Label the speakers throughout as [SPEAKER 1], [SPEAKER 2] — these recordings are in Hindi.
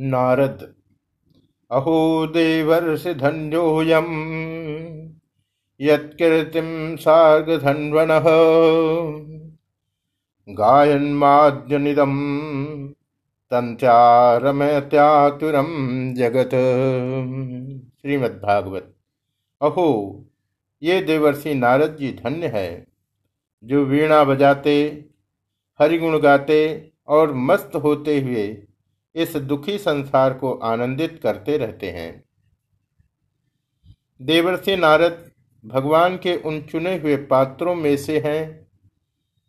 [SPEAKER 1] नारद। अहो देवर्षि धन्योऽयम् यत्कीर्तिं सार्गधन्वनः गायन्माद्यनिदं तन्त्यारमत्यातुरं जगत। श्रीमद्भागवत। अहो, ये देवर्षि नारद जी धन्य है, जो वीणा बजाते, हरिगुण गाते और मस्त होते हुए इस दुखी संसार को आनंदित करते रहते हैं। देवर्षि नारद भगवान के उन चुने हुए पात्रों में से हैं,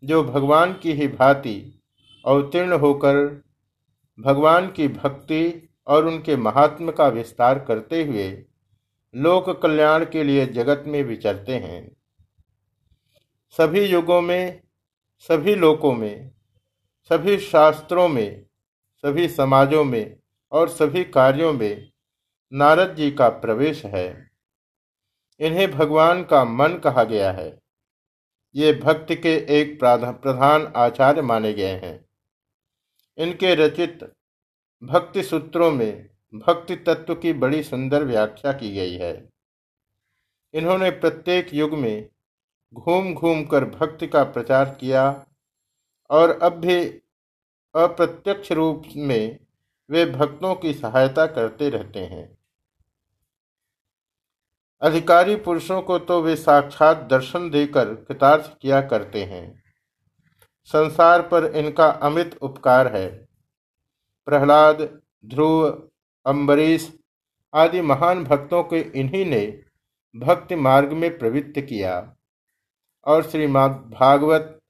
[SPEAKER 1] जो भगवान की ही भांति अवतीर्ण होकर भगवान की भक्ति और उनके महात्म का विस्तार करते हुए लोक कल्याण के लिए जगत में विचरते हैं। सभी युगों में, सभी लोकों में, सभी शास्त्रों में सभी समाजों में और सभी कार्यों में नारद जी का प्रवेश है। इन्हें भगवान का मन कहा गया है। ये भक्ति के एक प्रधान आचार्य माने गए हैं। इनके रचित भक्ति सूत्रों में भक्ति तत्व की बड़ी सुंदर व्याख्या की गई है। इन्होंने प्रत्येक युग में घूम घूम कर भक्ति का प्रचार किया और अब भी अप्रत्यक्ष रूप में वे भक्तों की सहायता करते रहते हैं। अधिकारी पुरुषों को तो वे साक्षात दर्शन देकर कृतार्थ किया करते हैं। संसार पर इनका अमित उपकार है। प्रहलाद, ध्रुव, अम्बरीश आदि महान भक्तों के इन्हीं ने भक्ति मार्ग में प्रवृत्त किया और श्रीमद भागवत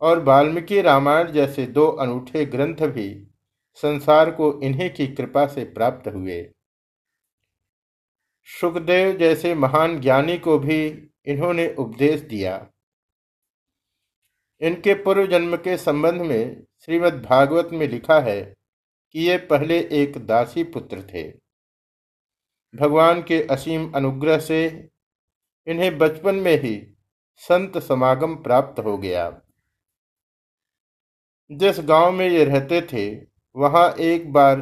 [SPEAKER 1] और वाल्मीकि रामायण जैसे दो अनूठे ग्रंथ भी संसार को इन्हीं की कृपा से प्राप्त हुए। सुखदेव जैसे महान ज्ञानी को भी इन्होंने उपदेश दिया। इनके पूर्व जन्म के संबंध में श्रीमद् भागवत में लिखा है कि ये पहले एक दासी पुत्र थे। भगवान के असीम अनुग्रह से इन्हें बचपन में ही संत समागम प्राप्त हो गया। जिस गाँव में ये रहते थे, वहाँ एक बार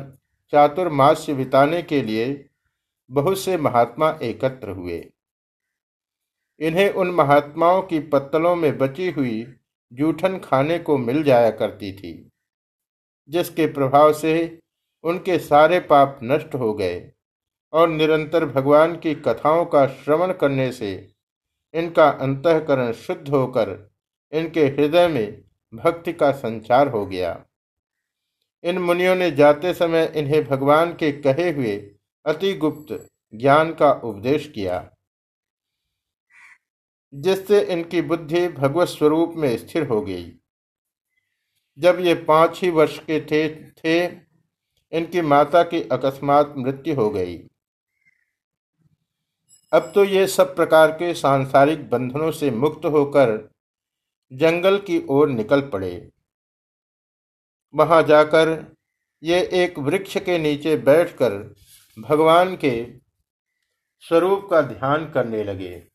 [SPEAKER 1] चातुर्मास्य बिताने के लिए बहुत से महात्मा एकत्र हुए। इन्हें उन महात्माओं की पत्तलों में बची हुई जूठन खाने को मिल जाया करती थी, जिसके प्रभाव से उनके सारे पाप नष्ट हो गए और निरंतर भगवान की कथाओं का श्रवण करने से इनका अंतकरण शुद्ध होकर इनके हृदय में भक्ति का संचार हो गया। इन मुनियों ने जाते समय इन्हें भगवान के कहे हुए अति गुप्त ज्ञान का उपदेश किया, जिससे इनकी बुद्धि भगवत स्वरूप में स्थिर हो गई। जब ये पाँच ही वर्ष के थे थे, इनकी माता की अकस्मात मृत्यु हो गई। अब तो ये सब प्रकार के सांसारिक बंधनों से मुक्त होकर जंगल की ओर निकल पड़े। वहाँ जाकर ये एक वृक्ष के नीचे बैठकर भगवान के स्वरूप का ध्यान करने लगे।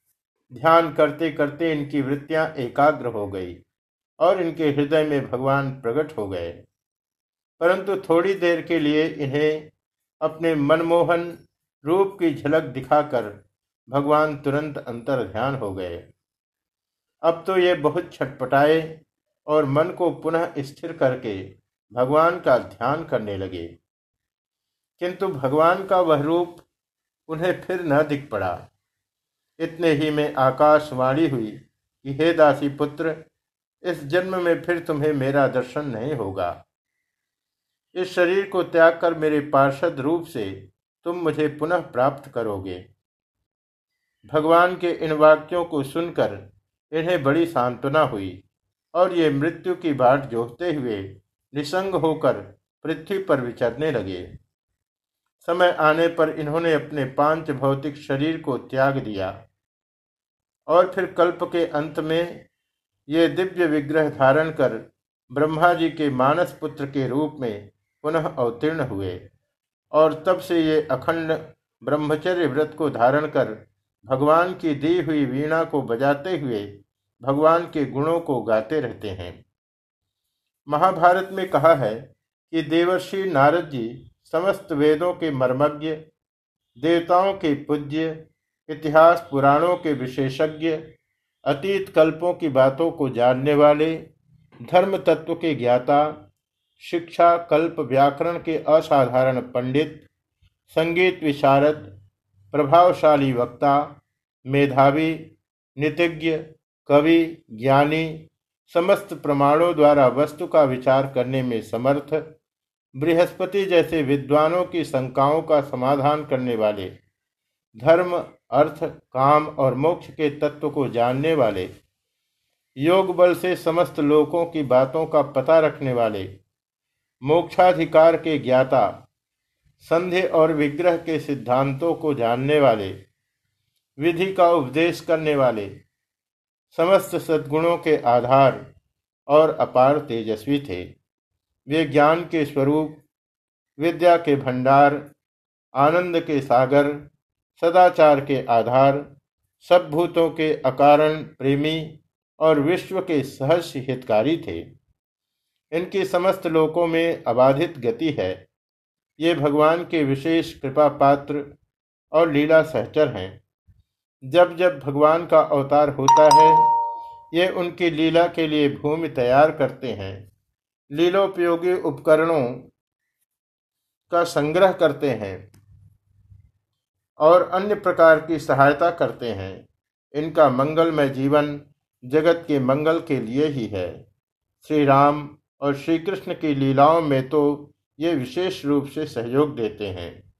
[SPEAKER 1] ध्यान करते करते इनकी वृत्तियाँ एकाग्र हो गई और इनके हृदय में भगवान प्रकट हो गए। परंतु थोड़ी देर के लिए इन्हें अपने मनमोहन रूप की झलक दिखाकर भगवान तुरंत अंतर ध्यान हो गए। अब तो ये बहुत छटपटाए और मन को पुनः स्थिर करके भगवान का ध्यान करने लगे। किंतु भगवान का वह रूप उन्हें फिर न दिख पड़ा। इतने ही में आकाशवाणी हुई कि, हे दासी पुत्र, इस जन्म में फिर तुम्हें मेरा दर्शन नहीं होगा। इस शरीर को त्याग कर मेरे पार्षद रूप से तुम मुझे पुनः प्राप्त करोगे। भगवान के इन वाक्यों को सुनकर इन्हें बड़ी सांत्वना हुई और ये मृत्यु की बाट जोहते हुए निसंग होकर पृथ्वी पर विचरने लगे। समय आने पर इन्होंने अपने पाँच भौतिक शरीर को त्याग दिया और फिर कल्प के अंत में ये दिव्य विग्रह धारण कर ब्रह्मा जी के मानस पुत्र के रूप में पुनः अवतीर्ण हुए और तब से ये अखंड ब्रह्मचर्य व्रत को धारण कर भगवान की दी हुई वीणा को बजाते हुए भगवान के गुणों को गाते रहते हैं। महाभारत में कहा है कि देवर्षि नारद जी समस्त वेदों के मर्मज्ञ, देवताओं के पूज्य, इतिहास पुराणों के विशेषज्ञ, अतीत कल्पों की बातों को जानने वाले धर्म तत्व के ज्ञाता, शिक्षा, कल्प, व्याकरण के असाधारण पंडित, संगीत विशारद प्रभावशाली वक्ता, मेधावी, नितिज्ञ, कवि, ज्ञानी, समस्त प्रमाणों द्वारा वस्तु का विचार करने में समर्थ, बृहस्पति जैसे विद्वानों की शंकाओं का समाधान करने वाले, धर्म, अर्थ, काम और मोक्ष के तत्व को जानने वाले, योग बल से समस्त लोगों की बातों का पता रखने वाले, मोक्षाधिकार के ज्ञाता संधि और विग्रह के सिद्धांतों को जानने वाले, विधि का उपदेश करने वाले, समस्त सद्गुणों के आधार और अपार तेजस्वी थे। वे ज्ञान के स्वरूप, विद्या के भंडार, आनंद के सागर, सदाचार के आधार सब भूतों के अकारण प्रेमी और विश्व के सहज हितकारी थे। इनकी समस्त लोकों में अबाधित गति है। ये भगवान के विशेष कृपा पात्र और लीला सहचर हैं। जब जब भगवान का अवतार होता है, ये उनकी लीला के लिए भूमि तैयार करते हैं। लीलोपयोगी उपकरणों का संग्रह करते हैं और अन्य प्रकार की सहायता करते हैं। इनका मंगलमय जीवन जगत के मंगल के लिए ही है। श्री राम और श्री कृष्ण की लीलाओं में तो ये विशेष रूप से सहयोग देते हैं।